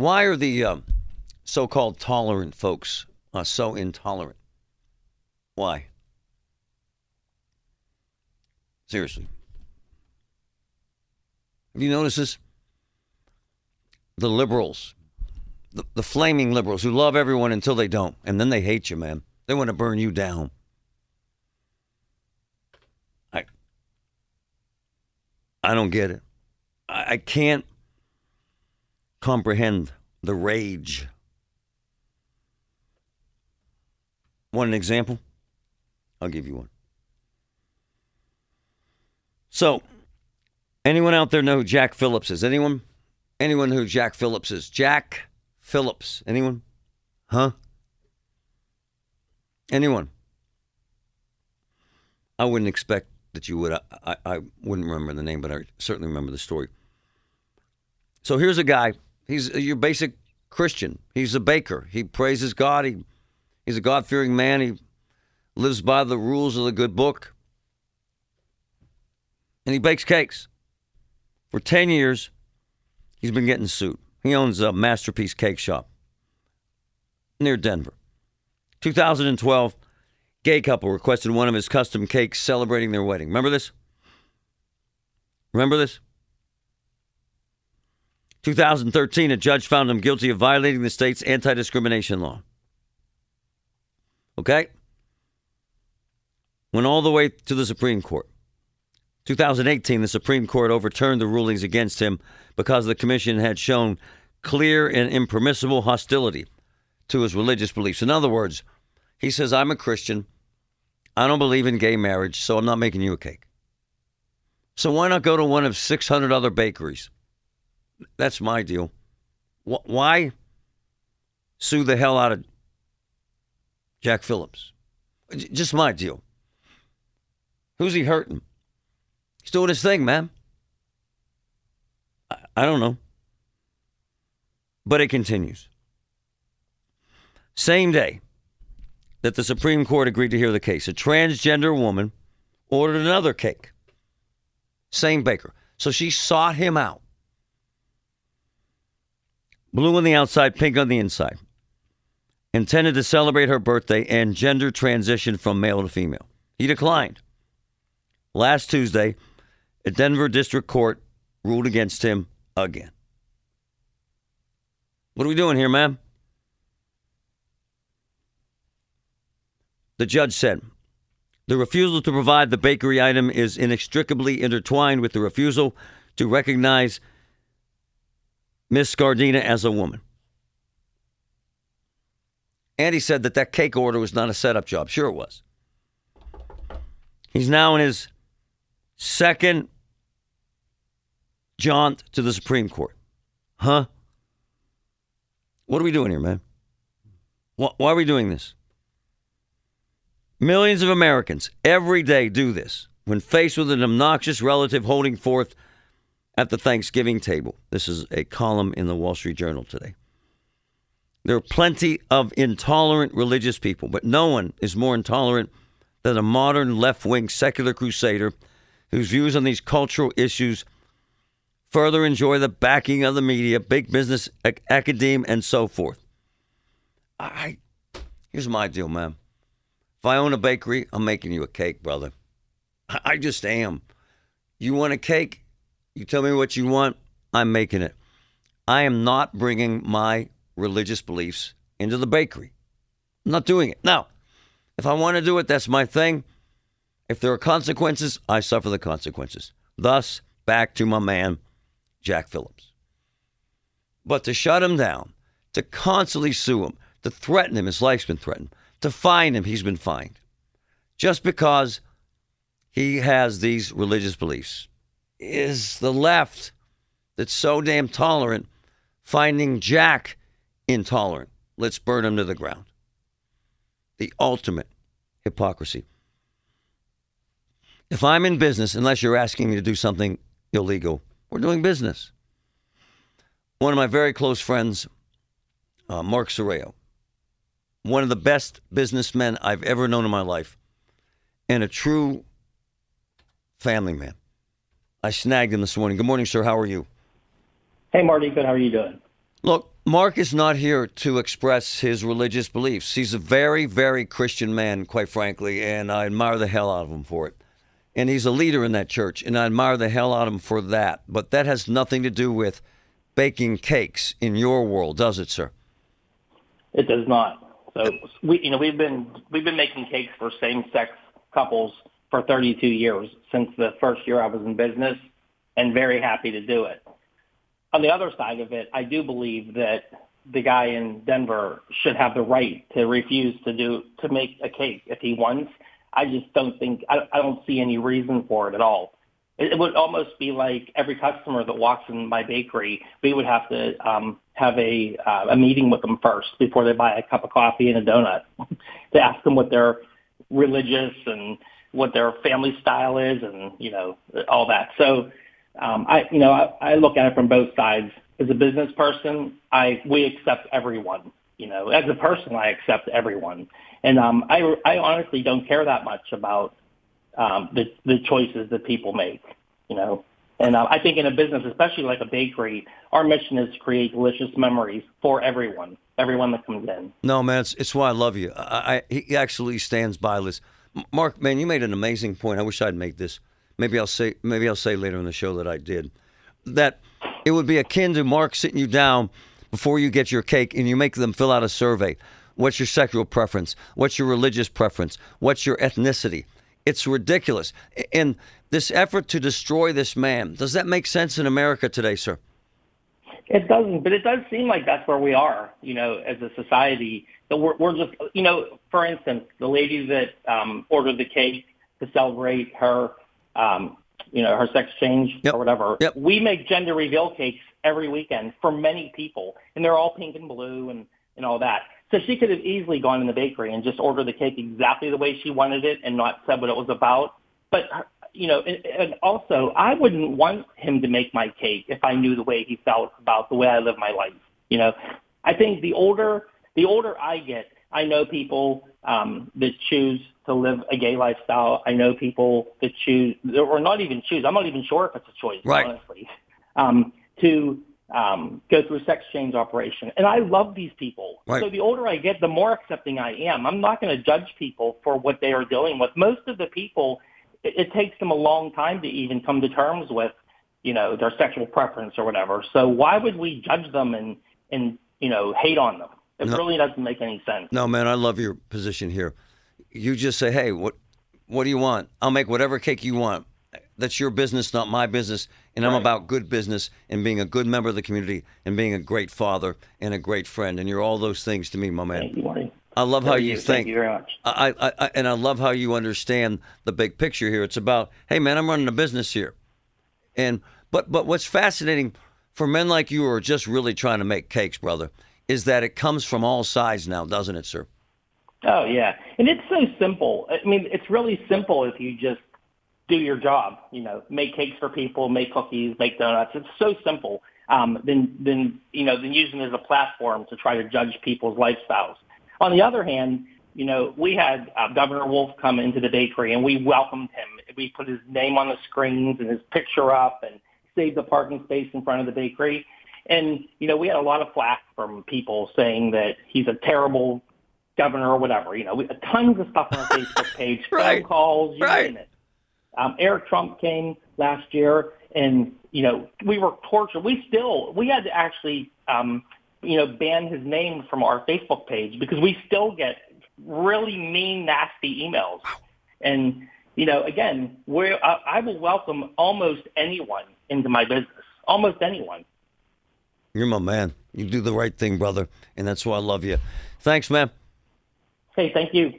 Why are the um, so-called tolerant folks uh, so intolerant? Why? Seriously. Have you noticed this? The liberals, the, the flaming liberals who love everyone until they don't, and then they hate you, man. They want to burn you down. I I don't get it. I, I can't comprehend the rage. Want an example? I'll give you one. So, anyone out there know who Jack Phillips is? Anyone? Anyone who Jack Phillips is? Jack Phillips. Anyone? Huh? Anyone? I wouldn't expect that you would. I, I, I wouldn't remember the name, but I certainly remember the story. So here's a guy. He's your basic Christian. He's a baker. He praises God. He, he's a God fearing man. He lives by the rules of the good book. And he bakes cakes. For 10 years, he's been getting sued. He owns a Masterpiece Cake Shop near Denver. 2012, gay couple requested one of his custom cakes celebrating their wedding. Remember this? Remember this? 2013, a judge found him guilty of violating the state's anti discrimination law. Okay? Went all the way to the Supreme Court. 2018, the Supreme Court overturned the rulings against him because the commission had shown clear and impermissible hostility to his religious beliefs. In other words, he says, I'm a Christian. I don't believe in gay marriage, so I'm not making you a cake. So why not go to one of 600 other bakeries? That's my deal. Why sue the hell out of Jack Phillips? Just my deal. Who's he hurting? He's doing his thing, man. I, don't know. But it continues. Same day that the Supreme Court agreed to hear the case, a transgender woman ordered another cake. Same baker. So she sought him out. Blue on the outside, pink on the inside. Intended to celebrate her birthday and gender transition from male to female. He declined. Last Tuesday, a Denver District Court ruled against him again. What are we doing here, ma'am? The judge said the refusal to provide the bakery item is inextricably intertwined with the refusal to recognize Miss Scardina as a woman. Andy said that that cake order was not a setup job. Sure, it was. He's now in his second jaunt to the Supreme Court. Huh? What are we doing here, man? Why are we doing this? Millions of Americans every day do this when faced with an obnoxious relative holding forth at the Thanksgiving table. This is a column in the Wall Street Journal today. There are plenty of intolerant religious people, but no one is more intolerant than a modern left wing secular crusader whose views on these cultural issues further enjoy the backing of the media, big business, ac- academe, and so forth. I here's my deal, man. If I own a bakery, I'm making you a cake, brother. I, I just am. You want a cake? You tell me what you want. I'm making it. I am not bringing my religious beliefs into the bakery. I'm not doing it. Now, if I want to do it, that's my thing. If there are consequences, I suffer the consequences. Thus, back to my man, Jack Phillips. But to shut him down, to constantly sue him, to threaten him, his life's been threatened, to fine him, he's been fined. Just because he has these religious beliefs. Is the left that's so damn tolerant finding Jack intolerant? Let's burn him to the ground. The ultimate hypocrisy. If I'm in business, unless you're asking me to do something illegal, we're doing business. One of my very close friends, uh, Mark Sorreo, one of the best businessmen I've ever known in my life, and a true family man. I snagged him this morning. Good morning, sir. How are you? Hey, Marty. Good. How are you doing? Look, Mark is not here to express his religious beliefs. He's a very, very Christian man, quite frankly, and I admire the hell out of him for it. And he's a leader in that church, and I admire the hell out of him for that. But that has nothing to do with baking cakes in your world, does it, sir? It does not. So we, you know, we've been we've been making cakes for same-sex couples for 32 years since the first year I was in business, and very happy to do it. On the other side of it, I do believe that the guy in Denver should have the right to refuse to do to make a cake if he wants. I just don't think I, I don't see any reason for it at all. It, it would almost be like every customer that walks in my bakery, we would have to um, have a uh, a meeting with them first before they buy a cup of coffee and a donut to ask them what their religious and what their family style is and you know all that. So um, I you know I, I look at it from both sides. As a business person, I we accept everyone. You know, as a person, I accept everyone, and um, I I honestly don't care that much about um, the the choices that people make. You know, and uh, I think in a business, especially like a bakery, our mission is to create delicious memories for everyone, everyone that comes in. No, man, it's, it's why I love you. I, I, he actually stands by this. Mark, man, you made an amazing point. I wish I'd made this. Maybe I'll say maybe I'll say later in the show that I did. That it would be akin to Mark sitting you down before you get your cake and you make them fill out a survey. What's your sexual preference? What's your religious preference? What's your ethnicity? It's ridiculous. And this effort to destroy this man, does that make sense in America today, sir? It doesn't, but it does seem like that's where we are, you know, as a society. That we're, we're just, you know, for instance, the lady that um, ordered the cake to celebrate her, um, you know, her sex change yep. or whatever. Yep. We make gender reveal cakes every weekend for many people, and they're all pink and blue and and all that. So she could have easily gone in the bakery and just ordered the cake exactly the way she wanted it and not said what it was about. But you know, and, and also I wouldn't want him to make my cake if I knew the way he felt about the way I live my life. You know, I think the older the older I get, I know people um, that choose to live a gay lifestyle. I know people that choose, or not even choose. I'm not even sure if it's a choice, right. honestly. Um, to um, go through a sex change operation, and I love these people. Right. So the older I get, the more accepting I am. I'm not going to judge people for what they are dealing with. Most of the people it, it takes them a long time to even come to terms with, you know, their sexual preference or whatever. So why would we judge them and and you know hate on them? It No. really doesn't make any sense. No, man, I love your position here. You just say, "Hey, what what do you want? I'll make whatever cake you want. That's your business, not my business, and I'm about good business and being a good member of the community and being a great father and a great friend, and you're all those things to me, my man. Thank you. I love how Thank you Thank think. you very much. I, I, I, and I love how you understand the big picture here. It's about, hey man, I'm running a business here, and but but what's fascinating for men like you who are just really trying to make cakes, brother, is that it comes from all sides now, doesn't it, sir? Oh yeah, and it's so simple. I mean, it's really simple if you just do your job. You know, make cakes for people, make cookies, make donuts. It's so simple. Um, than than you know than using it as a platform to try to judge people's lifestyles. On the other hand, you know, we had uh, Governor Wolf come into the bakery and we welcomed him. We put his name on the screens and his picture up and saved the parking space in front of the bakery. And, you know, we had a lot of flack from people saying that he's a terrible governor or whatever. You know, we, tons of stuff on our Facebook page, Right. phone calls, you Right. name it. Um, Eric Trump came last year, and you know we were tortured. We still we had to actually um, you know ban his name from our Facebook page because we still get really mean, nasty emails. And you know, again, we I, I will welcome almost anyone into my business, almost anyone. You're my man. You do the right thing, brother, and that's why I love you. Thanks, man. Hey, thank you.